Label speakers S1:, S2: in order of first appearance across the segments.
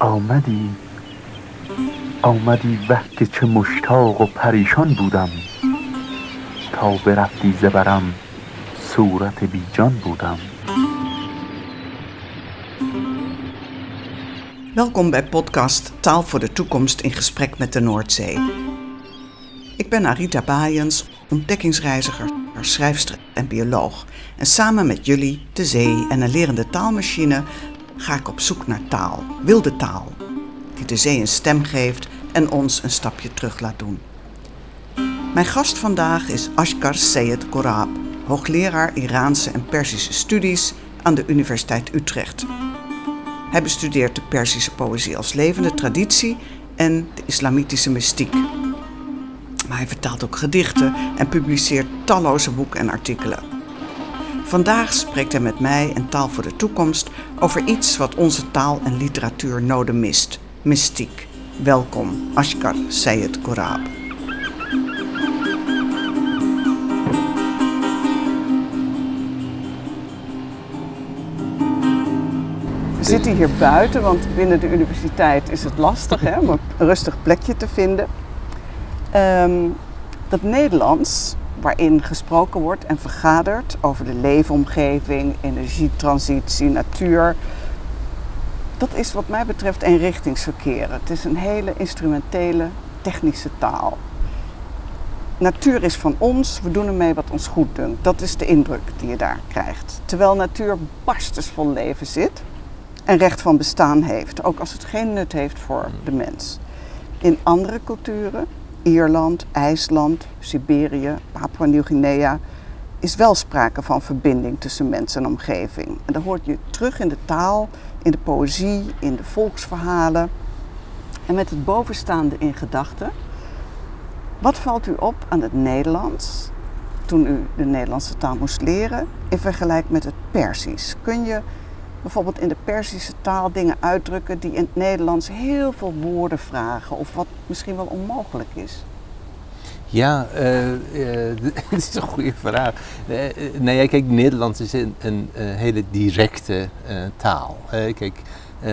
S1: آمدی آمدی وه که چه مشتاق و پریشان بودم تا برفتی زبرم صورت بیجان بودم
S2: Welkom bij podcast Taal voor de Toekomst in gesprek met de Noordzee. Ik ben Arita Baaiens, ontdekkingsreiziger, schrijfster en bioloog. En samen met jullie, de zee en een lerende taalmachine ga ik op zoek naar taal, wilde taal, die de zee een stem geeft en ons een stapje terug laat doen. Mijn gast vandaag is Ashkar Seyed Korab, hoogleraar Iraanse en Persische studies aan de Universiteit Utrecht. Hij bestudeert de Persische poëzie als levende traditie en de islamitische mystiek. Maar hij vertaalt ook gedichten en publiceert talloze boeken en artikelen. Vandaag spreekt hij met mij en Taal voor de Toekomst over iets wat onze taal en literatuur noden mist: mystiek. Welkom, Ashkar Seyed Korab. We zitten hier buiten, want binnen de universiteit is het lastig hè, om een rustig plekje te vinden. Ehm, dat Nederlands, waarin gesproken wordt en vergaderd over de leefomgeving, energietransitie, natuur, dat is wat mij betreft eenrichtingsverkeer. Het is een hele instrumentele, technische taal. Natuur is van ons, we doen ermee wat ons goed dunkt. Dat is de indruk die je daar krijgt. Terwijl natuur barstensvol leven zit en recht van bestaan heeft, ook als het geen nut heeft voor de mens. In andere culturen, Ierland, IJsland, Siberië, Papua Nieuw-Guinea, is wel sprake van verbinding tussen mens en omgeving. En dat hoort je terug in de taal, in de poëzie, in de volksverhalen. En met het bovenstaande in gedachten, wat valt u op aan het Nederlands toen u de Nederlandse taal moest leren in vergelijking met het Persisch? Kun je bijvoorbeeld in de Persische taal dingen uitdrukken die in het Nederlands heel veel woorden vragen of wat misschien wel onmogelijk is?
S3: Ja, uh, uh, dat is een goede vraag. Nou ja, kijk, Nederlands is een, een hele directe taal. kijk,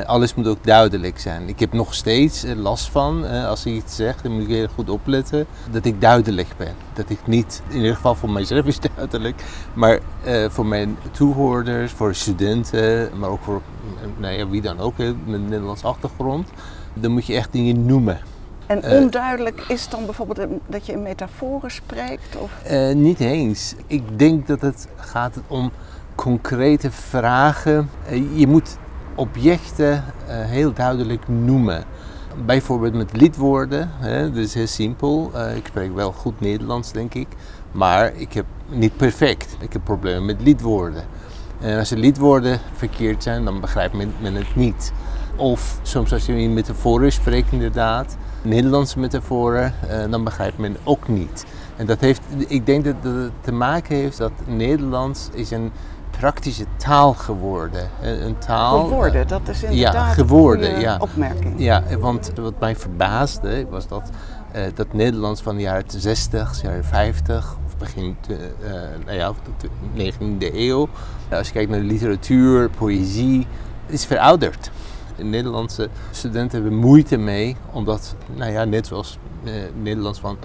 S3: alles moet ook duidelijk zijn. Ik heb nog steeds last van, als ik iets zeg, dan moet ik heel goed opletten, dat ik duidelijk ben. Dat ik niet, in ieder geval voor mijzelf is duidelijk, maar voor mijn toehoorders, voor studenten, maar ook voor nou ja, wie dan ook, met een Nederlands achtergrond, dan moet je echt dingen noemen.
S2: En eh, onduidelijk is dan bijvoorbeeld dat je in metaforen spreekt? Of?
S3: Niet eens. Ik denk dat het gaat om concrete vragen. Je moet objecten heel duidelijk noemen. Bijvoorbeeld met lidwoorden, hè, dat is heel simpel. ik spreek wel goed Nederlands, denk ik. Maar ik heb niet perfect. Ik heb problemen met lidwoorden. En als de lidwoorden verkeerd zijn, dan begrijpt men, het niet. Of soms als je in metaforen spreekt, inderdaad, Nederlandse metaforen, uh, dan begrijpt men ook niet. En dat heeft, ik denk dat het te maken heeft dat Nederlands is een praktische taal geworden. Een taal.
S2: Geworden, dat is inderdaad
S3: ja, geworden,
S2: een
S3: ja.
S2: opmerking.
S3: Ja, want wat mij verbaasde was dat, uh, dat Nederlands van de jaren 60, jaren 50 of begin uh, nou ja, de 19e eeuw, als je kijkt naar de literatuur, poëzie, is verouderd. Nederlandse studenten hebben moeite mee, omdat, nou ja, net zoals eh, Nederlands van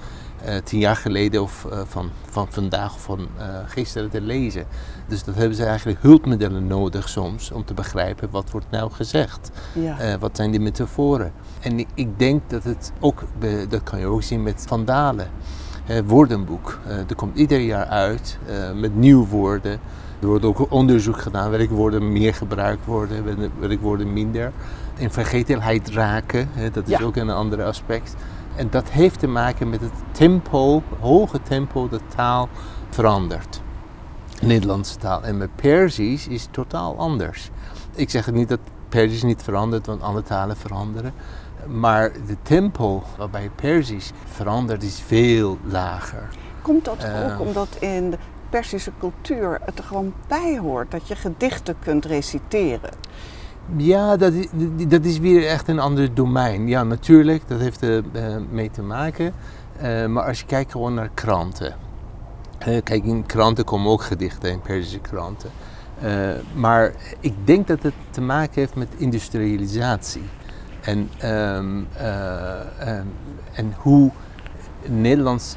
S3: uh, tien jaar geleden of uh, van, van vandaag of van uh, gisteren te lezen. Dus dat hebben ze eigenlijk hulpmiddelen nodig soms om te begrijpen wat wordt nou gezegd. Ja. wat zijn die metaforen. En ik, ik, denk dat het ook, dat kan je ook zien met Vandalen. woordenboek. er komt ieder jaar uit met nieuwe woorden. Er wordt ook onderzoek gedaan welke woorden meer gebruikt worden, welke woorden minder. In vergetelheid raken, dat is ook een ander aspect. En dat heeft te maken met het tempo, hoge tempo dat taal verandert. Nederlandse taal. En met Persisch is het totaal anders. Ik zeg niet dat Persisch niet verandert, want andere talen veranderen. Maar de tempo waarbij Persisch verandert is veel lager.
S2: Komt dat uh, ook omdat in de Persische cultuur het er gewoon bij hoort dat je gedichten kunt reciteren.
S3: Ja, dat is, dat is weer echt een ander domein. Ja, natuurlijk, dat heeft er uh, mee te maken. Uh, maar als je kijkt gewoon naar kranten. Kijk, in kranten komen ook gedichten, in Persische kranten. maar ik denk dat het te maken heeft met industrialisatie. En, ehm, eh, ehm, en hoe Nederlands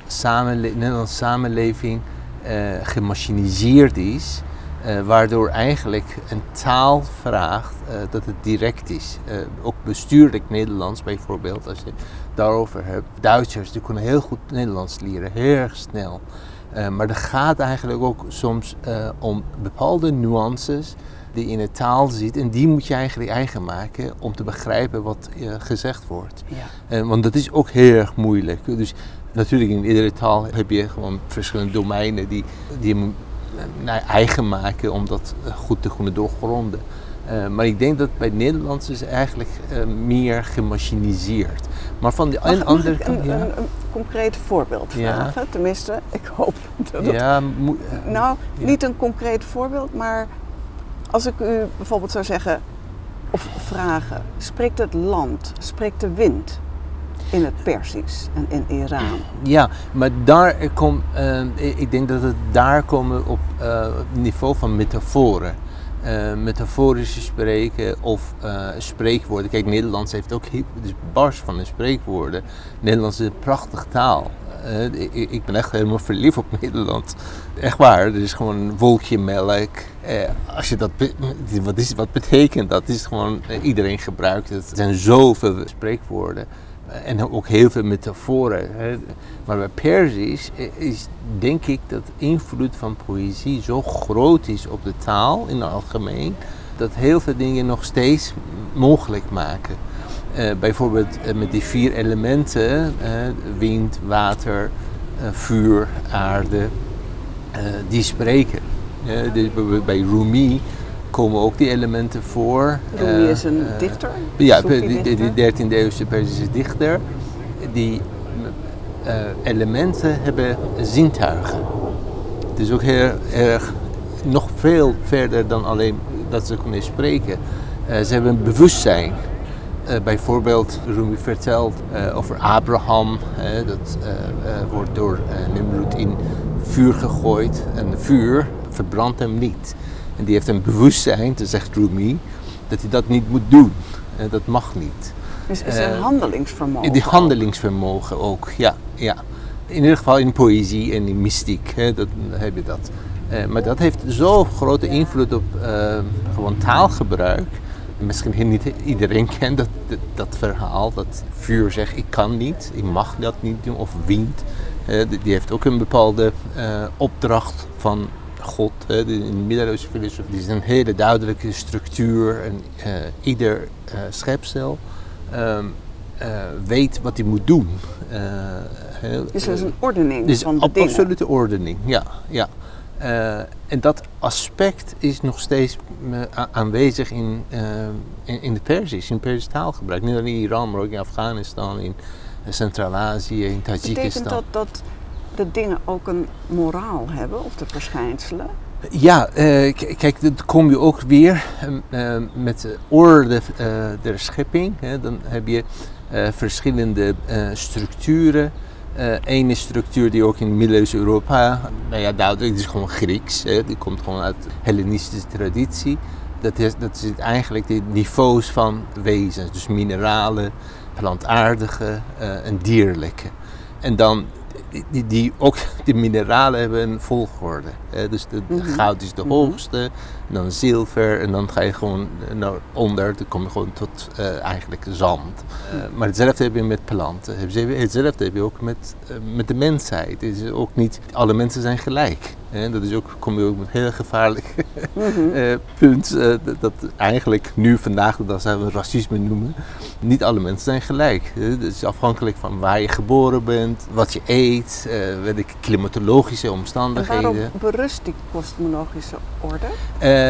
S3: Nederlandse samenleving eh, gemachiniseerd is, eh, waardoor eigenlijk een taal vraagt eh, dat het direct is. Eh, ook bestuurlijk Nederlands bijvoorbeeld, als je daarover hebt. Duitsers die kunnen heel goed Nederlands leren, heel erg snel. Maar er gaat eigenlijk ook soms om bepaalde nuances die in de taal zit en die moet je eigenlijk eigen maken om te begrijpen wat gezegd wordt.
S2: Ja.
S3: Want dat is ook heel erg moeilijk. Dus natuurlijk in iedere taal heb je gewoon verschillende domeinen die, die eigen maken om dat eh, goed te kunnen doorgronden. Eh, maar ik denk dat bij Nederlands is eigenlijk eh, meer gemachiniseerd. Maar van de
S2: Mag,
S3: een
S2: mag
S3: andere
S2: ik
S3: kant,
S2: een,
S3: ja.
S2: een, een concreet voorbeeld
S3: Ja.
S2: vragen? Tenminste, ik hoop dat het
S3: ja,
S2: Nou,
S3: Ja.
S2: niet een concreet voorbeeld, maar als ik u bijvoorbeeld zou zeggen of vragen: spreekt het land, spreekt de wind in het Persisch en in Iran?
S3: Ja, maar daar komt, ik denk dat het daar komen op eh, niveau van metaforen. Eh metaforische spreken of eh, spreekwoorden. Kijk, Nederlands heeft ook is bars van de spreekwoorden. Nederlands is een prachtige taal. Eh, ik, ik ben echt helemaal verliefd op Nederland. Echt waar, er is gewoon een wolkje melk. Eh, als je dat, wat, is, wat betekent dat? Is gewoon, eh, iedereen gebruikt het. Er zijn zoveel spreekwoorden. En ook heel veel metaforen. Maar bij Perzisch is denk ik dat invloed van poëzie zo groot is op de taal in het algemeen. Dat heel veel dingen nog steeds mogelijk maken. Eh, bijvoorbeeld eh, met die vier elementen, wind, water, eh, vuur, aarde, die spreken. Dus bij Rumi komen ook die elementen voor.
S2: Rumi
S3: Eh,
S2: is een
S3: eh,
S2: dichter.
S3: ja, die, die,
S2: dichter.
S3: die 13e eeuwse Perzische dichter, die eh, elementen hebben zintuigen. Het is ook heel erg, nog veel verder dan alleen dat ze kunnen spreken. Ze hebben een bewustzijn. Bijvoorbeeld, Rumi vertelt over Abraham. dat wordt door Nimrod in vuur gegooid. En vuur verbrandt hem niet. En die heeft een bewustzijn, dat zegt Rumi, dat hij dat niet moet doen. Eh, dat mag niet.
S2: Dus is een
S3: eh,
S2: handelingsvermogen.
S3: Die handelingsvermogen ook, ja. ja. In ieder geval in poëzie en in mystiek hè, dat, heb je dat. Eh, maar dat heeft zo'n grote invloed op gewoon taalgebruik. Misschien niet iedereen kent dat, dat, dat verhaal, dat vuur zegt ik kan niet, ik mag dat niet doen, of wind. Die heeft ook een bepaalde opdracht van God. Hè. De- In de middeleeuwse filosofie is een hele duidelijke structuur en eh, ieder eh, schepsel ehm, eh, weet wat hij moet doen.
S2: Dus er is een ordening
S3: dus
S2: van de
S3: ab-
S2: dingen.
S3: absolute ordening, ja. ja. En dat aspect is nog steeds aanwezig in, in, in de Perzisch, in Persisch taalgebruik. Niet alleen in Iran, maar ook in Afghanistan, in Centraal-Azië, in
S2: Betekent
S3: Tajikistan.
S2: dat dat dingen ook een moraal hebben, of de verschijnselen?
S3: Ja, eh, kijk, dan kom je ook weer eh, eh, met de orde eh, der schepping. Hè. Dan heb je eh, verschillende eh, structuren. Eén structuur die ook in middeleeuws Europa, nou ja, duidelijk, is gewoon Grieks. Hè. Die komt gewoon uit de Hellenistische traditie. Dat is, dat is eigenlijk de niveaus van wezens. Dus mineralen, plantaardige en dierlijke. En dan die, die ook de mineralen hebben een volgorde. Hè? Dus de,
S2: Mhm.
S3: goud is de
S2: Mhm.
S3: hoogste, dan zilver en dan ga je gewoon naar onder, dan kom je gewoon tot eh, eigenlijk zand. Eh, maar hetzelfde heb je met planten. Hetzelfde heb je ook met, eh, met de mensheid. Het is ook niet, alle mensen zijn gelijk. Hè? Dat is ook, kom je ook met een heel gevaarlijk
S2: Mhm.
S3: eh, punt. eh, dat, dat eigenlijk nu vandaag de dag zouden we racisme noemen. Niet alle mensen zijn gelijk. Het is afhankelijk van waar je geboren bent, wat je eet, eh, weet ik, klimatologische
S2: En
S3: omstandigheden.
S2: waarop berust die kosmologische orde?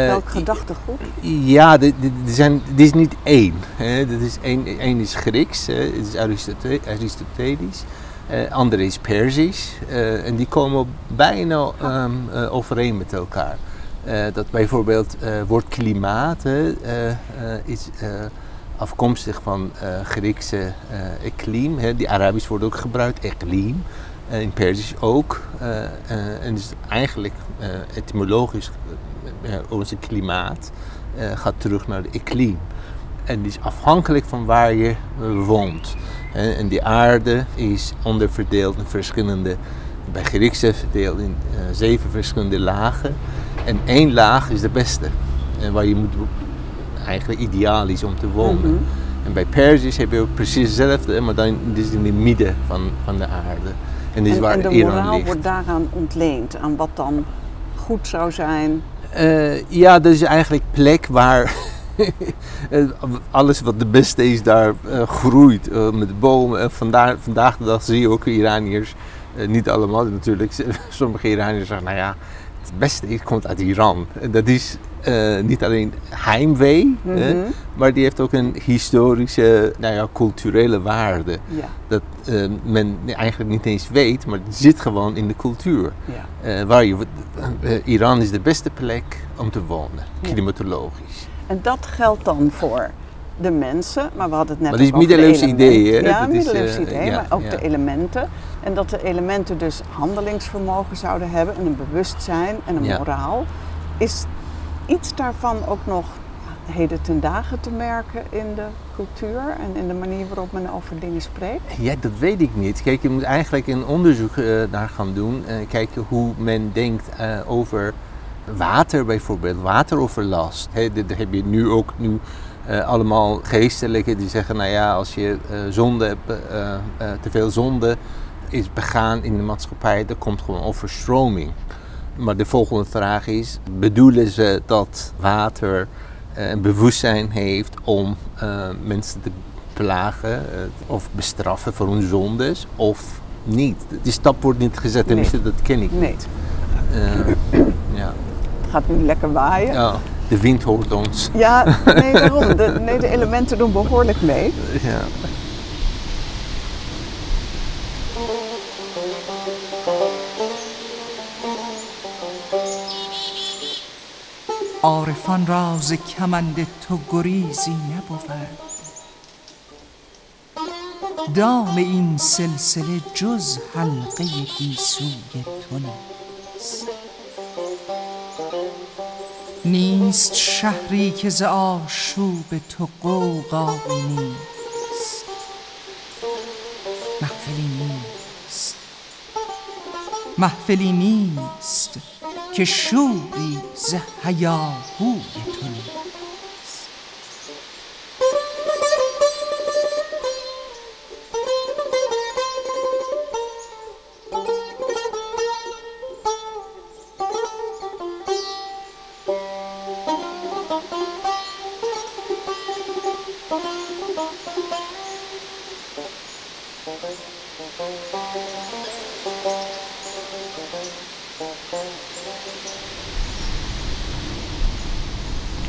S2: Welk gedachtegoed?
S3: Ja, die zijn, is niet één. Hè. Dit is één, één is Grieks, hè. het is Aristote- Aristotelisch. Eh andere is Perzisch. eh, en die komen bijna ehm, eh, overeen met elkaar. Dat bijvoorbeeld woord klimaat is afkomstig van Griekse eklim. Hè. Die Arabisch wordt ook gebruikt, eklim. In Perzisch ook. En dus eigenlijk etymologisch, onze klimaat gaat terug naar de eklim. En die is afhankelijk van waar je woont. En, die aarde is onderverdeeld in verschillende, bij Griekse verdeeld in eh, zeven verschillende lagen. En één laag is de beste. En waar je moet, eigenlijk ideaal is om te wonen.
S2: Mhm.
S3: En bij Perzisch heb je ook precies hetzelfde, maar dan is het in het midden van, van de aarde. En is
S2: En,
S3: waar
S2: en de
S3: Iran
S2: moraal
S3: ligt.
S2: wordt daaraan ontleend, aan wat dan goed zou zijn.
S3: Eh, ja, dat is eigenlijk plek waar alles wat de beste is daar eh, groeit. eh, met bomen. En vandaar, vandaag de dag zie je ook Iraniërs, eh, niet allemaal natuurlijk, sommige Iraniërs zeggen, nou ja, het beste is, komt uit Iran. Dat is niet alleen heimwee,
S2: Mhm.
S3: maar die heeft ook een historische, nou ja, culturele waarde.
S2: Ja,
S3: Dat men eigenlijk niet eens weet, maar het zit gewoon in de cultuur.
S2: ja.
S3: Waar je, Iran is de beste plek om te wonen, klimatologisch.
S2: En dat geldt dan voor de mensen, maar we hadden het net
S3: Maar dat is middeleeuws idee, hè?
S2: Ja,
S3: is,
S2: middeleeuws
S3: eh,
S2: idee,
S3: ja,
S2: maar ook
S3: ja.
S2: de elementen. En dat de elementen dus handelingsvermogen zouden hebben en een bewustzijn en een
S3: Ja.
S2: moraal. Is iets daarvan ook nog heden ten dagen te merken in de cultuur en in de manier waarop men over dingen spreekt?
S3: Ja, dat weet ik niet. Kijk, je moet eigenlijk een onderzoek eh, naar gaan doen. en kijken hoe men denkt eh, over water bijvoorbeeld, wateroverlast. Hè, dit heb je nu ook nu eh, allemaal geestelijken die zeggen, nou ja, als je eh, zonde hebt, eh, te veel zonde is begaan in de maatschappij, dan komt gewoon overstroming. Maar de volgende vraag is, bedoelen ze dat water een bewustzijn heeft om mensen te plagen of bestraffen voor hun zondes of niet? Die stap wordt niet gezet,
S2: Nee.
S3: tenminste dat ken ik
S2: Nee.
S3: niet. Ja
S2: Het gaat nu lekker waaien.
S3: ja, de wind hoort ons.
S2: Ja, nee, daarom. De, nee, de elementen doen behoorlijk mee.
S3: Ja.
S4: عارفان را ز کمند تو گریزی نبود دام این سلسله جز حلقه گیسوی تو نیست نیست شهری که ز آشوب تو قوقایی نیست. محفلی نیست. محفلی نیست که شوری ز هیاهوی تو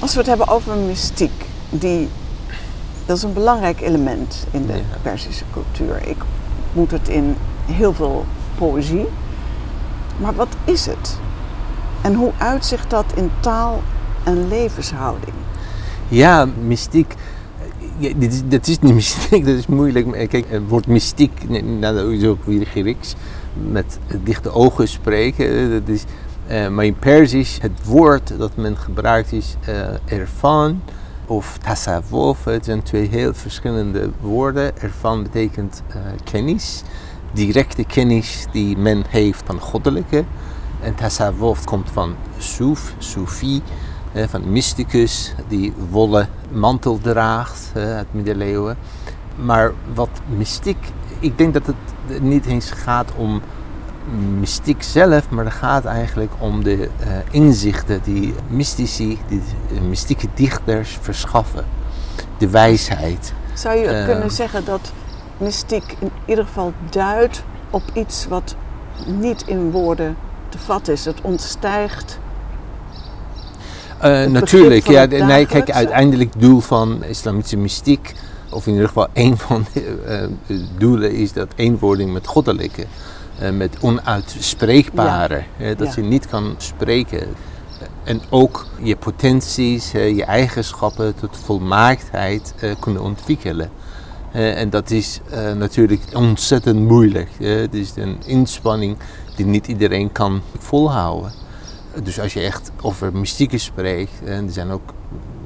S2: Als we het hebben over mystiek, die, dat is een belangrijk element in de
S3: Ja.
S2: Perzische cultuur. Ik moet het in heel veel poëzie. Maar wat is het? En hoe uitzicht dat in taal en levenshouding?
S3: Ja, mystiek. Ja, dit, is, dit is niet mystiek, dat is moeilijk. Kijk, het woord mystiek, nou, dat is ook weer Grieks, met dichte ogen spreken. eh, Dat is, eh, maar in Perzisch, het woord dat men gebruikt is eh erfan of tasawwuf. Het zijn twee heel verschillende woorden. Erfan betekent eh, kennis, directe kennis die men heeft van goddelijke. En tasawwuf komt van soef, soefie, van mysticus die wollen mantel draagt eh, uit middeleeuwen. Maar wat mystiek, ik denk dat het niet eens gaat om mystiek zelf, maar het gaat eigenlijk om de eh, inzichten die mystici, die eh, mystieke dichters verschaffen. De wijsheid.
S2: Zou je
S3: Eh.
S2: kunnen zeggen dat mystiek in ieder geval duidt op iets wat niet in woorden te vatten is? Het ontstijgt.
S3: Natuurlijk, ja. Nee, kijk, uiteindelijk het doel van islamitische mystiek, of in ieder geval één van de doelen, is dat eenwording met goddelijke. Eh, met onuitspreekbare. dat je niet kan spreken. En ook je potenties, je eigenschappen tot volmaaktheid eh, kunnen ontwikkelen. En dat is eh, natuurlijk ontzettend moeilijk. het is een inspanning die niet iedereen kan volhouden. Dus als je echt over mystieken spreekt, en er zijn ook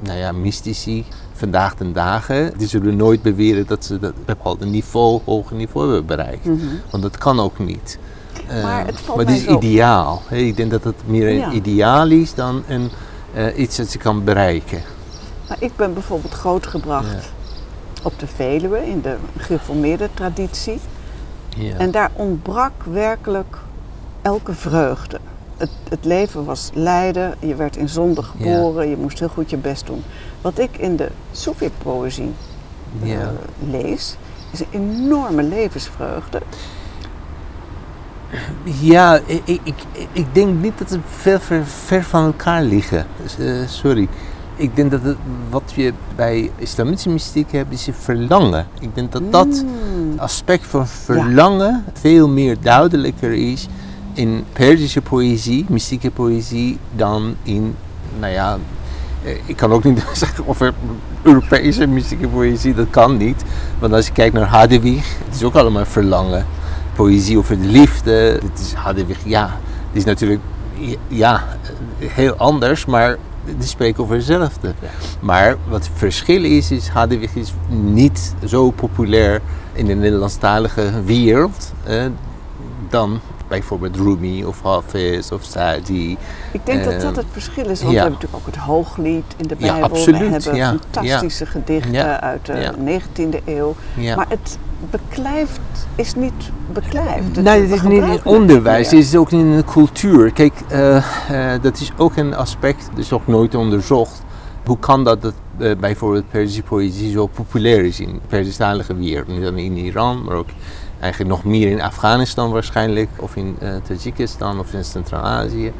S3: nou ja, mystici, vandaag ten dagen, die zullen nooit beweren dat ze dat bepaalde niveau, hoger niveau hebben bereikt. Want dat kan ook niet.
S2: Mhm. Maar
S3: Eh,
S2: het valt
S3: maar is
S2: zo-
S3: ideaal. hè. Ik denk dat het meer een
S2: Ja.
S3: ideaal is dan een, eh, iets dat je kan bereiken.
S2: Maar ik ben bijvoorbeeld grootgebracht
S3: Ja.
S2: op de Veluwe in de gereformeerde traditie.
S3: Ja.
S2: En daar ontbrak werkelijk elke vreugde. Het, het leven was lijden, je werd in zonde geboren, je moest heel goed je best doen. Wat ik in de Soefi-poëzie eh,
S3: Ja.
S2: lees, is een enorme levensvreugde.
S3: Ja, ik, ik, ik- denk niet dat ze ver, ver, ver van elkaar liggen. Eh, sorry. Ik denk dat het, wat je bij islamitische mystiek hebt, is je verlangen. Ik denk dat dat
S2: Mm.
S3: aspect van verlangen veel meer duidelijker is in Perzische poëzie, mystieke poëzie, dan in, nou ja, eh, ik kan ook niet zeggen over Europese mystieke poëzie, dat kan niet. Want als je kijkt naar Hadewig, het is ook allemaal verlangen. Poëzie over de liefde, dit is Hadewig, ja, het is natuurlijk, ja, heel anders, maar die spreken over hetzelfde. Maar wat het verschil is, is Hadewig is niet zo populair in de Nederlandstalige wereld eh, dan bijvoorbeeld Rumi of Hafiz of Saadi.
S2: Ik denk dat dat
S3: Eh,
S2: het verschil is, want
S3: ja.
S2: we hebben natuurlijk ook het Hooglied in de
S3: Ja,
S2: Bijbel.
S3: absoluut,
S2: We hebben
S3: ja,
S2: fantastische gedichten
S3: Ja,
S2: uit de
S3: ja.
S2: 19e eeuw.
S3: Ja.
S2: Maar het beklijft is niet beklijft.
S3: Nee, het is niet in onderwijs, het is ook niet in de cultuur. Kijk, eh, eh, dat is ook een aspect, dat is ook nooit onderzocht. Hoe kan dat dat eh, bijvoorbeeld Perzische poëzie zo populair is in de Perzisch-talige wereld? Niet alleen in Iran, maar ook eigenlijk nog meer in Afghanistan waarschijnlijk, of in eh Tajikistan of in Centraal-Azië.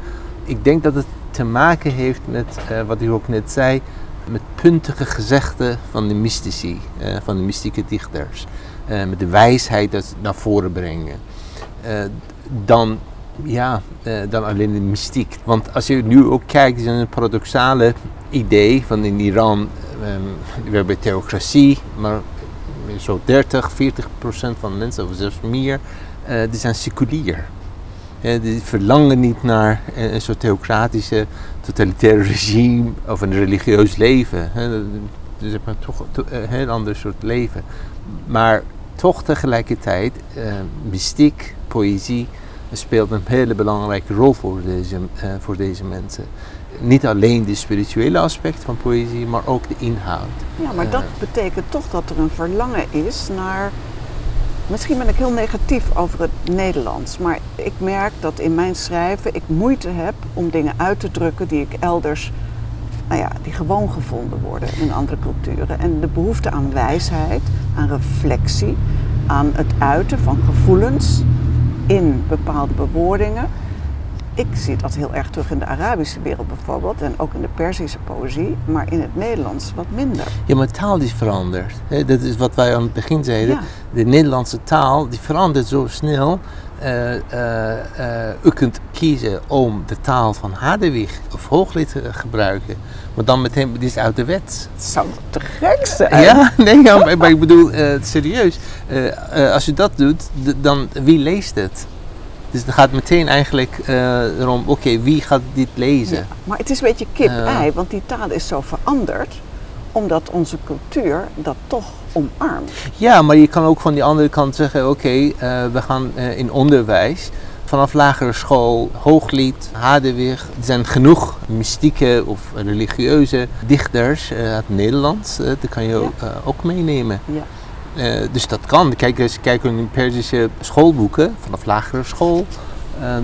S3: Ik denk dat het te maken heeft met, eh, wat u ook net zei, met puntige gezegden van de mystici, eh, van de mystieke dichters. Met de wijsheid dat ze naar voren brengen. Dan, ja, dan alleen de mystiek. Want als je nu ook kijkt, is een paradoxale idee van in Iran, ehm, we hebben theocratie, maar zo 30, 40 procent van de mensen, of zelfs meer, eh, die zijn seculier. Eh, die verlangen niet naar eh, een soort theocratische, totalitaire regime of een religieus leven. Dus je hebt toch to- een heel ander soort leven. Maar toch tegelijkertijd, eh, mystiek, poëzie, speelt een hele belangrijke rol voor deze, eh, voor deze mensen. Niet alleen de spirituele aspect van poëzie, maar ook de inhoud.
S2: Ja, maar dat
S3: Eh.
S2: betekent toch dat er een verlangen is naar. Misschien ben ik heel negatief over het Nederlands, maar ik merk dat in mijn schrijven ik moeite heb om dingen uit te drukken die ik elders, nou ja, die gewoon gevonden worden in andere culturen. En de behoefte aan wijsheid, aan reflectie, aan het uiten van gevoelens in bepaalde bewoordingen. Ik zie dat heel erg terug in de Arabische wereld bijvoorbeeld en ook in de Perzische poëzie, maar in het Nederlands wat minder.
S3: Ja, maar taal die verandert. Dat is wat wij aan het begin zeiden.
S2: Ja.
S3: De Nederlandse taal die verandert zo snel. Eh, eh, eh, u kunt kiezen om de taal van Hadewig of Hooglied te gebruiken. Maar dan meteen, dit is uit de wet.
S2: Het zou te gek zijn.
S3: Ja, nee, ja, maar, maar ik bedoel, serieus. Als je dat doet, dan wie leest het? Dus dan gaat meteen eigenlijk erom, oké, wie gaat dit lezen?
S2: Ja, Maar het is een beetje kip-ei, want die taal is zo veranderd omdat onze cultuur dat toch omarmt.
S3: Ja, maar je kan ook van die andere kant zeggen: oké, eh, we gaan eh, in onderwijs. Vanaf lagere school, hooglied, Hadewig. Er zijn genoeg mystieke of religieuze dichters eh, uit Nederland. dat kan je ook, ook meenemen.
S2: Ja.
S3: Dus dat kan. Kijk, als je kijkt in Perzische schoolboeken, vanaf lagere school,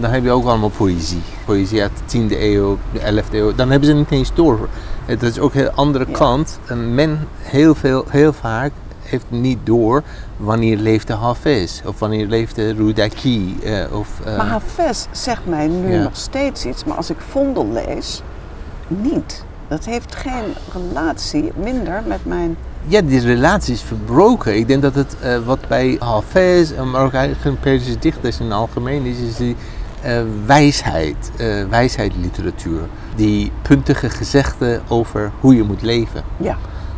S3: dan heb je ook allemaal poëzie. Poëzie uit de 10e eeuw, de 11e eeuw. Dan hebben ze het niet eens door. Dat is ook een andere
S2: Ja.
S3: kant. En men heel, veel, heel vaak heeft niet door wanneer leefde Hafez of wanneer leefde Rudaki. eh of, eh,
S2: Maar Hafez zegt mij nu
S3: Ja.
S2: nog steeds iets, maar als ik Vondel lees, niet. Dat heeft geen relatie minder met mijn.
S3: Ja, die relatie is verbroken. Ik denk dat het eh, wat bij Hafez, en maar ook eigenlijk Perzische dichters in het algemeen is, is die wijsheid, wijsheidliteratuur. Die puntige gezegden over hoe je moet leven.
S2: Ja.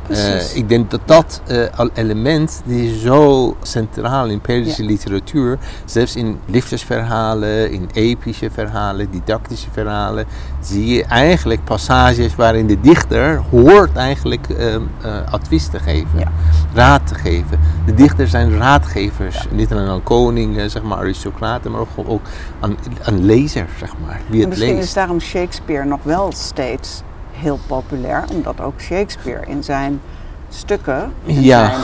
S3: Eh, ik denk dat dat al element die zo centraal in Perzische
S2: Ja.
S3: literatuur, zelfs in liefdesverhalen, in epische verhalen, didactische verhalen, zie je eigenlijk passages waarin de dichter hoort eigenlijk ehm, eh, advies te geven,
S2: Ja.
S3: raad te geven. De dichters zijn raadgevers, niet alleen aan koningen, zeg maar aristocraten, maar ook, ook aan, aan lezers, zeg maar, wie het
S2: misschien
S3: leest.
S2: is daarom Shakespeare nog wel steeds heel populair, omdat ook Shakespeare in zijn stukken, in
S3: Ja.
S2: zijn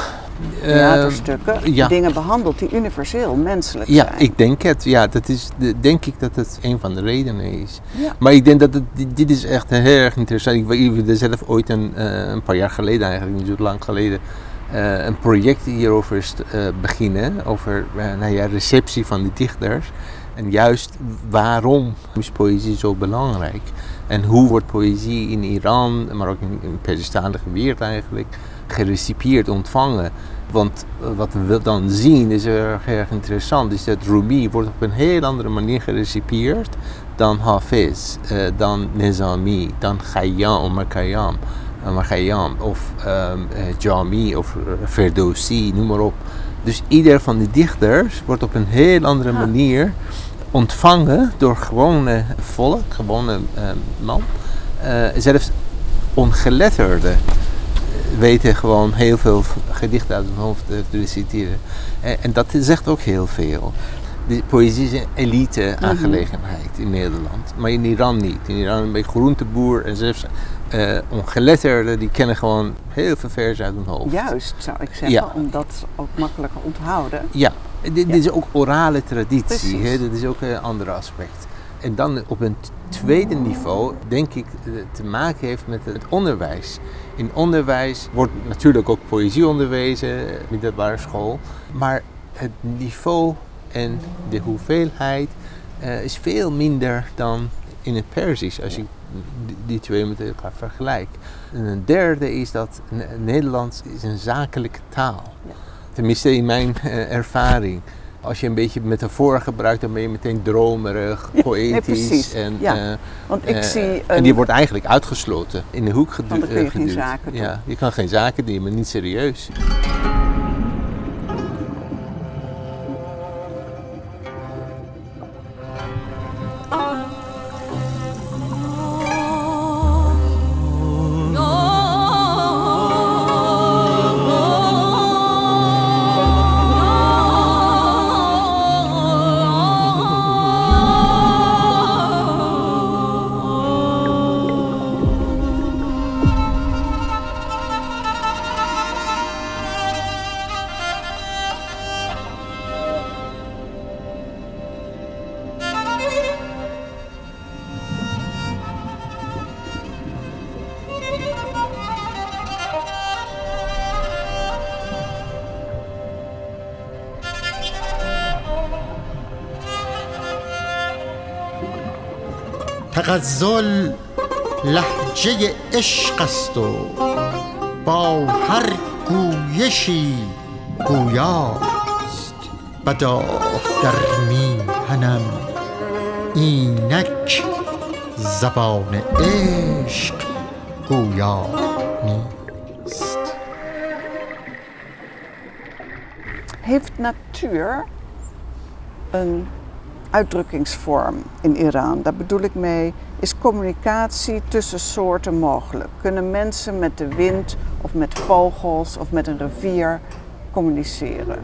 S3: Eh,
S2: theaterstukken,
S3: ja.
S2: dingen behandelt die universeel menselijk
S3: Ja,
S2: zijn.
S3: ik denk het. Ja, dat is, de- denk ik dat het een van de redenen is.
S2: Ja.
S3: Maar ik denk dat het, dit, is echt heel erg interessant. Ik wilde zelf ooit een, eh, een paar jaar geleden, eigenlijk niet zo lang geleden, eh, een project hierover eh, beginnen. Over nou ja, receptie van de dichters. En juist waarom is poëzie zo belangrijk? En hoe wordt poëzie in Iran, maar ook in, de Persistaanse wereld eigenlijk, gerecipieerd, ontvangen? Want eh, wat we dan zien is erg, erg interessant, is dat Rumi wordt op een heel andere manier gerecipieerd dan Hafiz, eh, dan Nizami, dan Khayyam, Omar Khayyam, Omar Khayyam of ehm eh, Jami of eh, Ferdowsi, noem maar op. Dus ieder van die dichters wordt op een heel andere manier ontvangen door gewone volk, gewone eh, man. Eh, zelfs ongeletterden weten gewoon heel veel gedichten uit hun hoofd eh, te reciteren. En, en dat zegt ook heel veel. De poëzie is een elite-aangelegenheid in Nederland, maar in Iran niet. In Iran ben je groenteboer en zelfs eh, ongeletterden die kennen gewoon heel veel versen uit hun hoofd.
S2: Juist, zou ik zeggen,
S3: Ja.
S2: omdat ze ook makkelijker onthouden.
S3: Ja, dit,
S2: Ja.
S3: is ook orale traditie. Hè? Dat is ook een ander aspect. En dan op een tweede niveau, denk ik, eh, te maken heeft met het onderwijs. In onderwijs wordt natuurlijk ook poëzie onderwezen, eh, middelbare school. Maar het niveau en de hoeveelheid eh, is veel minder dan in het Perzisch, als je die- twee met elkaar vergelijkt. En een derde is dat Nederlands is een zakelijke taal.
S2: Ja.
S3: Tenminste in mijn eh, ervaring. Als je een beetje metafoor gebruikt, dan ben je meteen dromerig, poëtisch. En,
S2: Ja.
S3: eh,
S2: Want ik
S3: eh,
S2: zie
S3: en die wordt eigenlijk uitgesloten, in de hoek gedu-
S2: Want dan kun je geen
S3: geduwd.
S2: zaken doen.
S3: Ja, je kan geen zaken doen, bent niet serieus.
S5: تغزل لحجه عشق است و با هر گویشی گویاست. بدا در میهنم اینک زبان عشق گویا نیست
S2: heeft natuur uitdrukkingsvorm in Iran? Daar bedoel ik mee, is communicatie tussen soorten mogelijk? Kunnen mensen met de wind of met vogels of met een rivier communiceren?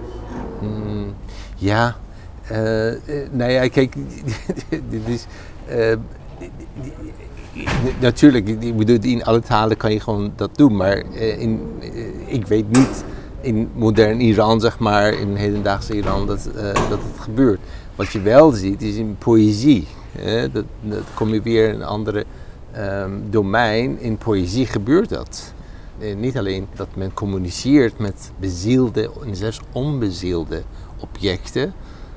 S3: Mm, ja, eh, nou ja, kijk, dit is. eh, natuurlijk, ik bedoel, in alle talen kan je gewoon dat doen, maar in, ik weet niet in modern Iran, zeg maar, in hedendaagse Iran, dat, eh, dat het gebeurt. Wat je wel ziet, is in poëzie. hè, dat, dat kom je weer in een andere ehm, domein. In poëzie gebeurt dat. Eh, niet alleen dat men communiceert met bezielde en zelfs onbezielde objecten,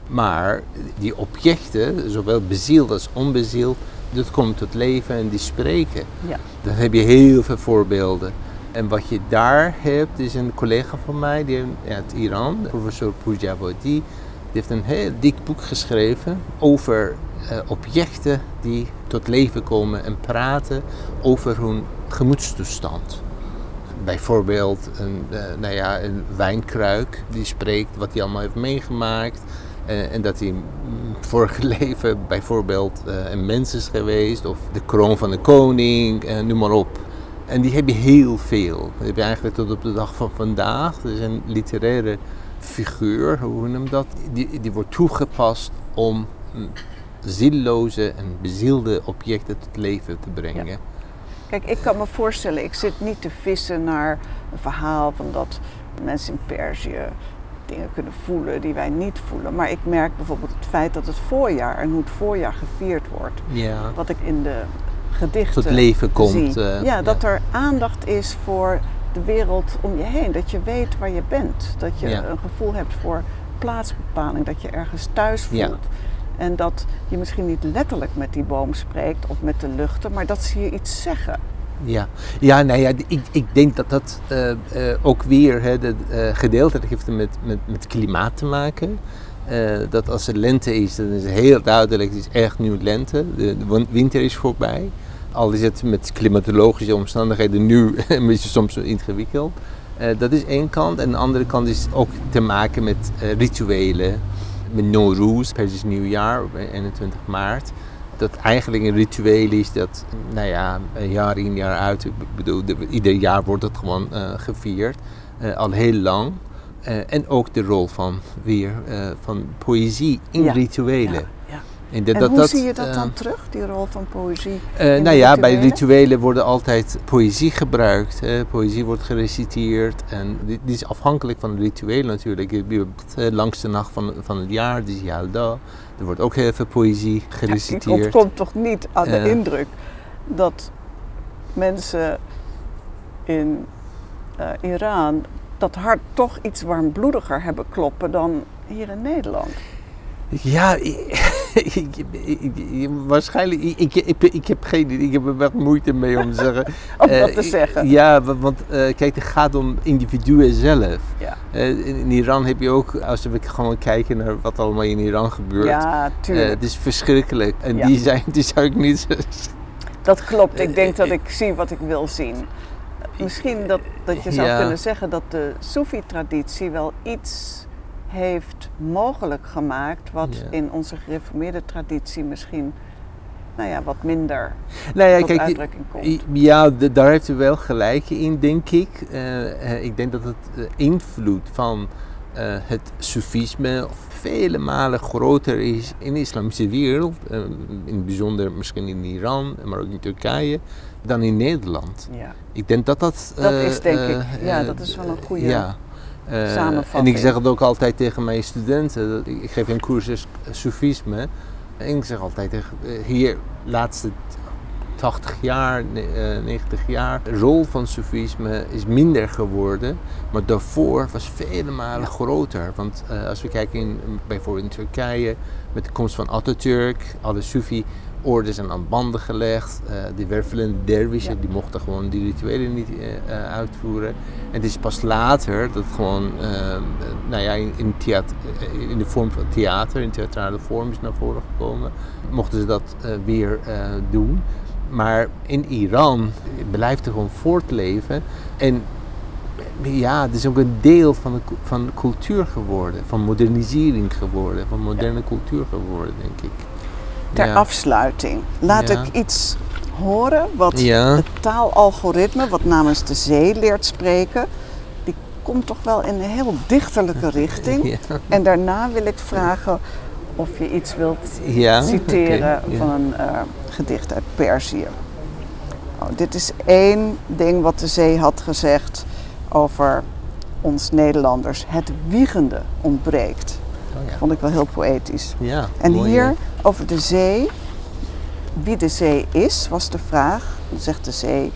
S3: maar die objecten, zowel bezield als onbezield, dat komt tot leven en die spreken.
S2: Ja.
S3: Daar heb je heel veel voorbeelden. En wat je daar hebt, is een collega van mij die uit Iran, professor Pujawadi, die heeft een heel dik boek geschreven over eh, objecten die tot leven komen en praten over hun gemoedstoestand. bijvoorbeeld een, eh, nou ja, een wijnkruik die spreekt wat hij allemaal heeft meegemaakt. Eh, en dat hij vorige leven bijvoorbeeld een mens is geweest of de kroon van de koning, eh, noem maar op. En die heb je heel veel. Dat heb je eigenlijk tot op de dag van vandaag. Er is een literaire figuur, hoe noem je dat? Die, die wordt toegepast om zieloze en bezielde objecten tot leven te brengen.
S2: Kijk, ik kan me voorstellen, ik zit niet te vissen naar een verhaal van dat mensen in Perzië dingen kunnen voelen die wij niet voelen. Maar ik merk bijvoorbeeld het feit dat het voorjaar en hoe het voorjaar gevierd wordt.
S3: Ja.
S2: Wat ik in de gedichten
S3: Tot leven komt. eh,
S2: ja, dat er aandacht is voor de wereld om je heen. Dat je weet waar je bent. Dat je
S3: Ja.
S2: een gevoel hebt voor plaatsbepaling. Dat je ergens thuis voelt.
S3: Ja.
S2: En dat je misschien niet letterlijk met die boom spreekt of met de luchten, maar dat ze je iets zeggen.
S3: Ja, ja, nou ja, ik, ik denk dat dat eh, eh, ook weer hè, de, eh, gedeeltelijk heeft met, met, met klimaat te maken. Dat als er lente is, dan is het heel duidelijk, het is echt nu lente. De, de win- winter is voorbij. Al is het met klimatologische omstandigheden nu een beetje soms ingewikkeld. Eh, dat is één kant. En de andere kant is ook te maken met eh, rituelen. Met Nowruz, Persisch nieuwjaar op 21 maart dat eigenlijk een ritueel is dat, nou ja, jaar in jaar uit, ik bedoel, de- ieder jaar wordt het gewoon eh, gevierd, eh, al heel lang. Eh, en ook de rol van weer eh, van poëzie in
S2: Ja,
S3: rituelen.
S2: Ja.
S3: En, dat,
S2: hoe
S3: dat,
S2: zie je dat
S3: eh,
S2: dan terug, die rol van poëzie?
S3: eh, nou ja, bij
S2: rituelen?
S3: worden altijd poëzie gebruikt. Hè. Poëzie wordt gereciteerd. En dit, dit is afhankelijk van het ritueel natuurlijk. Eh, langs de nacht van, van het jaar, die is Yalda. Er wordt ook heel veel poëzie
S2: Ja, ik
S3: gereciteerd.
S2: ontkom toch niet aan de indruk dat mensen in Iran dat hart toch iets warmbloediger hebben kloppen dan hier in Nederland.
S3: Ja, ik, ik- waarschijnlijk. Ik, ik, ik, heb geen idee. Ik heb er wel moeite mee om te zeggen.
S2: Om
S3: Eh,
S2: dat te zeggen.
S3: Ja, wa- want eh, kijk, het gaat om individuen zelf.
S2: Ja,
S3: Eh, in, in Iran heb je ook, als we gewoon kijken naar wat allemaal in Iran gebeurt.
S2: ja tuurlijk.
S3: het is verschrikkelijk. En
S2: Ja.
S3: die, zijn, die zou ik niet.
S2: dat klopt. Ik denk dat ik zie wat ik wil zien. Misschien dat, dat je zou
S3: Ja.
S2: kunnen zeggen dat de Soefi-traditie wel iets heeft mogelijk gemaakt wat
S3: Ja.
S2: in onze gereformeerde traditie misschien nou ja, wat minder
S3: nou ja, kijk,
S2: uitdrukking komt.
S3: Ja, daar heeft u wel gelijk in, denk ik. Eh, eh, ik denk dat het eh, invloed van het Soefisme vele malen groter is in de islamische wereld. in het bijzonder misschien in Iran, maar ook in Turkije, dan in Nederland.
S2: Ja.
S3: Ik denk dat dat...
S2: Dat is denk ik- ja, dat is wel een goede
S3: ja. En ik zeg het ook altijd tegen mijn studenten. Ik geef een cursus Soefisme. En ik zeg altijd tegen eh, hier, laatste 80 jaar, ne- eh, 90 jaar, de rol van Soefisme is minder geworden. Maar daarvoor was vele malen groter. Want eh, als we kijken in, bijvoorbeeld in Turkije, met de komst van Atatürk, alle Soefi-orden zijn aan banden gelegd. Eh de wervelende dervischen,
S2: Ja.
S3: die mochten gewoon die rituelen niet eh, eh, uitvoeren. En het is pas later dat gewoon, nou ja, in, in, theater, in de vorm van theater, in theatrale vorm is naar voren gekomen. Mochten ze dat weer doen. Maar in Iran blijft er gewoon voortleven. En ja, het is ook een deel van de, van de cultuur geworden. Van modernisering geworden. Van moderne cultuur geworden, denk ik.
S2: Ter
S3: Ja.
S2: afsluiting, laat
S3: Ja.
S2: ik iets horen wat
S3: Ja.
S2: het taalalgoritme, wat namens de zee leert spreken, die komt toch wel in een heel dichterlijke richting. En daarna wil ik vragen of je iets wilt citeren van een eh, gedicht uit Perzië. Oh, dit is één ding wat de zee had gezegd over ons Nederlanders. Het wiegende ontbreekt.
S3: Oh, ja.
S2: Vond ik wel heel poëtisch.
S3: Ja,
S2: En
S3: mooi,
S2: hier over de zee. Wie de zee is, was de vraag. Dan zegt de zee.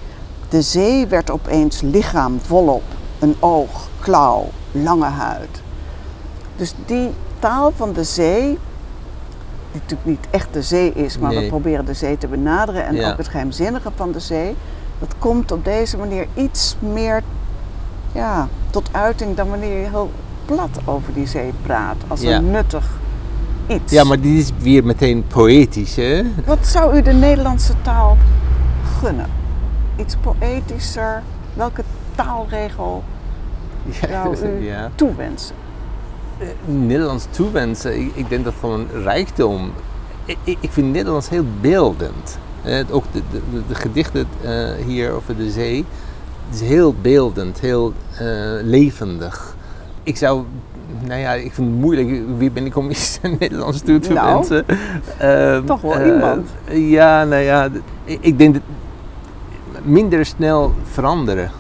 S2: De zee werd opeens lichaam volop. Een oog, klauw, lange huid. Dus die taal van de zee, die natuurlijk niet echt de zee is, maar we proberen de zee te benaderen en
S3: Ja.
S2: ook het geheimzinnige van de zee, dat komt op deze manier iets meer ja, tot uiting dan wanneer je heel plat over die zee praat, als
S3: Ja.
S2: een nuttig iets.
S3: Ja, maar dit is weer meteen poëtisch, hè?
S2: Wat zou u de Nederlandse taal gunnen? Iets poëtischer? Welke taalregel zou u
S3: ja.
S2: toewensen?
S3: Nederlands toewensen, ik, ik denk dat gewoon rijkdom. Ik, ik vind Nederlands heel beeldend. Eh, ook de, de, de- de gedichten eh, hier over de zee, het is heel beeldend, heel eh, levendig. Ik zou, nou ja, ik vind het moeilijk, wie ben ik om iets Nederlands toe te
S2: Nou,
S3: wensen? Ehm,
S2: toch wel
S3: eh,
S2: iemand.
S3: Ja, nou ja, ik, denk dat minder snel veranderen.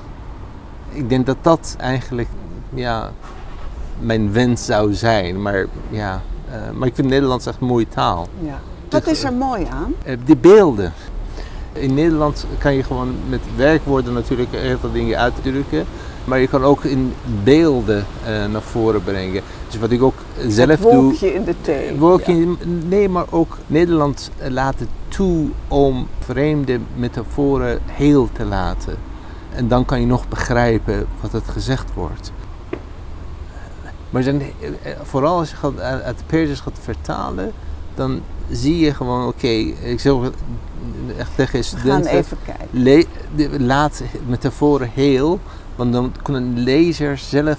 S3: Ik denk dat dat eigenlijk, ja, mijn wens zou zijn. Maar ja, eh, maar ik vind Nederlands echt een mooie taal.
S2: Ja. Wat is er mooi aan?
S3: Eh, die beelden. In Nederland kan je gewoon met werkwoorden natuurlijk heel veel dingen uitdrukken. Maar je kan ook in beelden eh, naar voren brengen. Dus wat ik ook zelf doe.
S2: Wolkje in de thee.
S3: Wolkje, Nee, maar ook Nederland eh, laat het toe om vreemde metaforen heel te laten. En dan kan je nog begrijpen wat het gezegd wordt. Maar eh, vooral als je gaat, uit het Persisch gaat vertalen, dan zie je gewoon, oké, ik zeg echt tegen
S2: We gaan
S3: studenten,
S2: even kijken.
S3: le- de- laat metaforen heel, want dan kunnen lezers zelf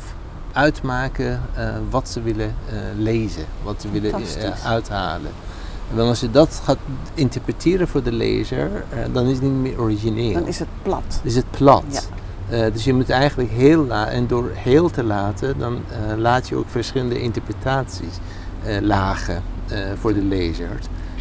S3: uitmaken eh, wat ze willen eh, lezen, wat ze willen eh, uithalen. En dan als je dat gaat interpreteren voor de lezer, dan is het niet meer origineel.
S2: Dan is het plat.
S3: Is het plat. Dus je moet eigenlijk heel laten, en door heel te laten, dan laat je ook verschillende interpretaties lagen voor de lezer.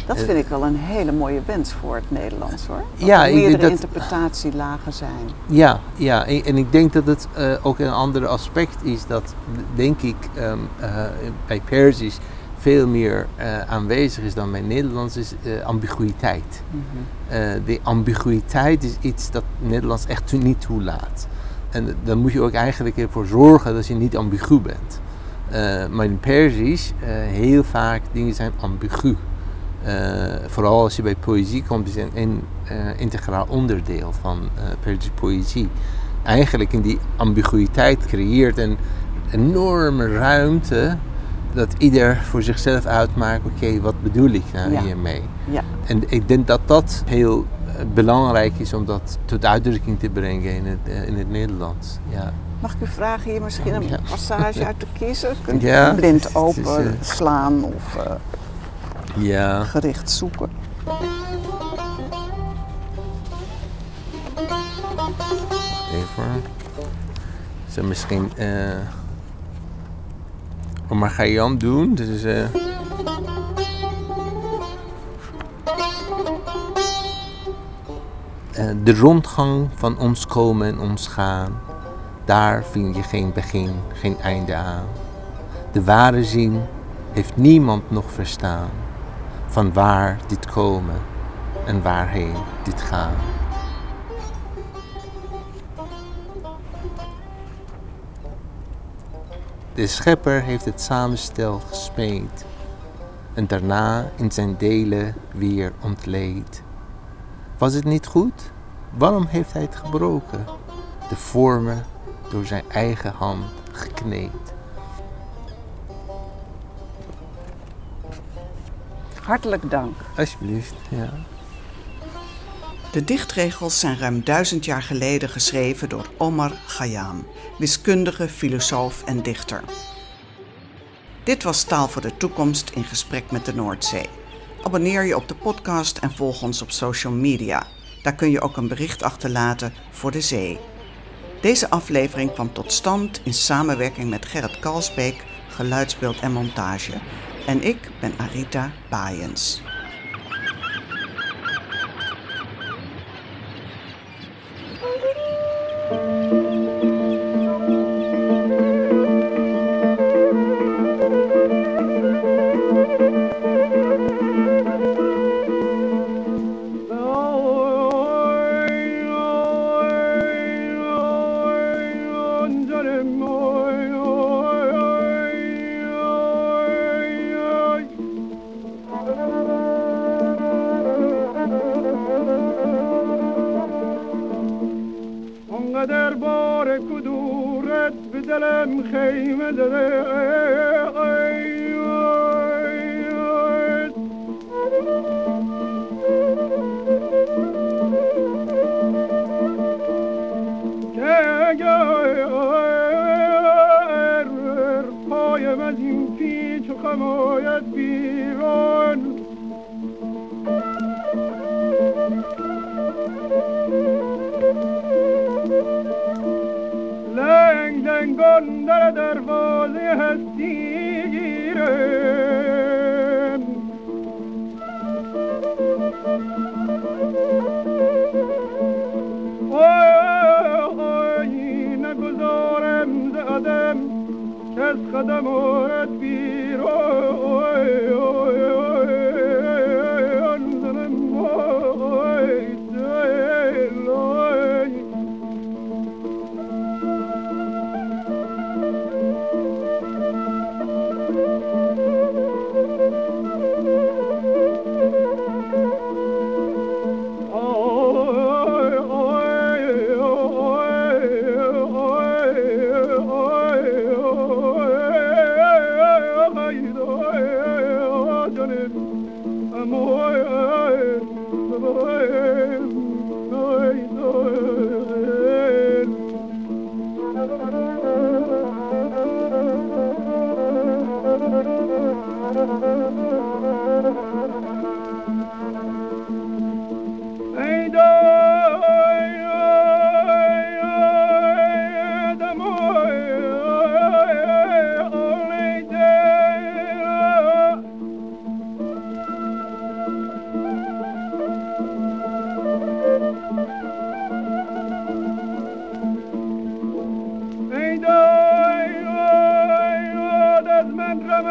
S2: Dat
S3: Eh,
S2: vind ik wel een hele mooie wens voor het Nederlands hoor. Dat
S3: Ja,
S2: er meerdere
S3: dat-
S2: interpretatielagen zijn.
S3: Ja, ja, en ik denk dat het eh, ook een ander aspect is dat, denk ik, ehm, eh, bij Perzisch veel meer aanwezig is dan bij Nederlands, is ambiguïteit. Eh, de ambiguïteit is iets dat Nederlands echt niet toelaat. En dan moet je ook eigenlijk ervoor zorgen dat je niet ambigu bent. Maar in Perzisch, eh, heel vaak dingen zijn ambigu. Eh, vooral als je bij poëzie komt, is een eh, integraal onderdeel van eh Perzische poëzie. Eigenlijk in die ambiguïteit creëert een enorme ruimte dat ieder voor zichzelf uitmaakt, oké, wat bedoel ik nou
S2: Ja.
S3: hiermee?
S2: Ja.
S3: En ik denk dat dat heel belangrijk is om dat tot uitdrukking te brengen in het, in het Nederlands. Ja.
S2: Mag ik u vragen hier misschien een
S3: Ja.
S2: passage uit te kiezen? Kunt u
S3: Ja,
S2: blind open slaan of
S3: ja.
S2: gericht zoeken?
S3: Even. Zo misschien eh Omar Khayyam doen. Dus eh eh, de rondgang van ons komen en ons gaan, daar vind je geen begin, geen einde aan. De ware zin heeft niemand nog verstaan, van waar dit komen en waarheen dit gaan. De schepper heeft het samenstel gesmeed en daarna in zijn delen weer ontleed. Was het niet goed? Waarom heeft hij het gebroken? De vormen door zijn eigen hand gekneed.
S2: Hartelijk dank.
S3: Alsjeblieft, ja.
S2: De dichtregels zijn ruim duizend jaar geleden geschreven door Omar Khayyam, wiskundige, filosoof en dichter. Dit was Taal voor de Toekomst in gesprek met de Noordzee. Abonneer je op de podcast en volg ons op social media. Daar kun je ook een bericht achterlaten voor de zee. Deze aflevering kwam tot stand in samenwerking met Gerrit Kalsbeek, geluidsbeeld en montage. En ik ben Arita Baaiens.
S6: قدم که از قدمات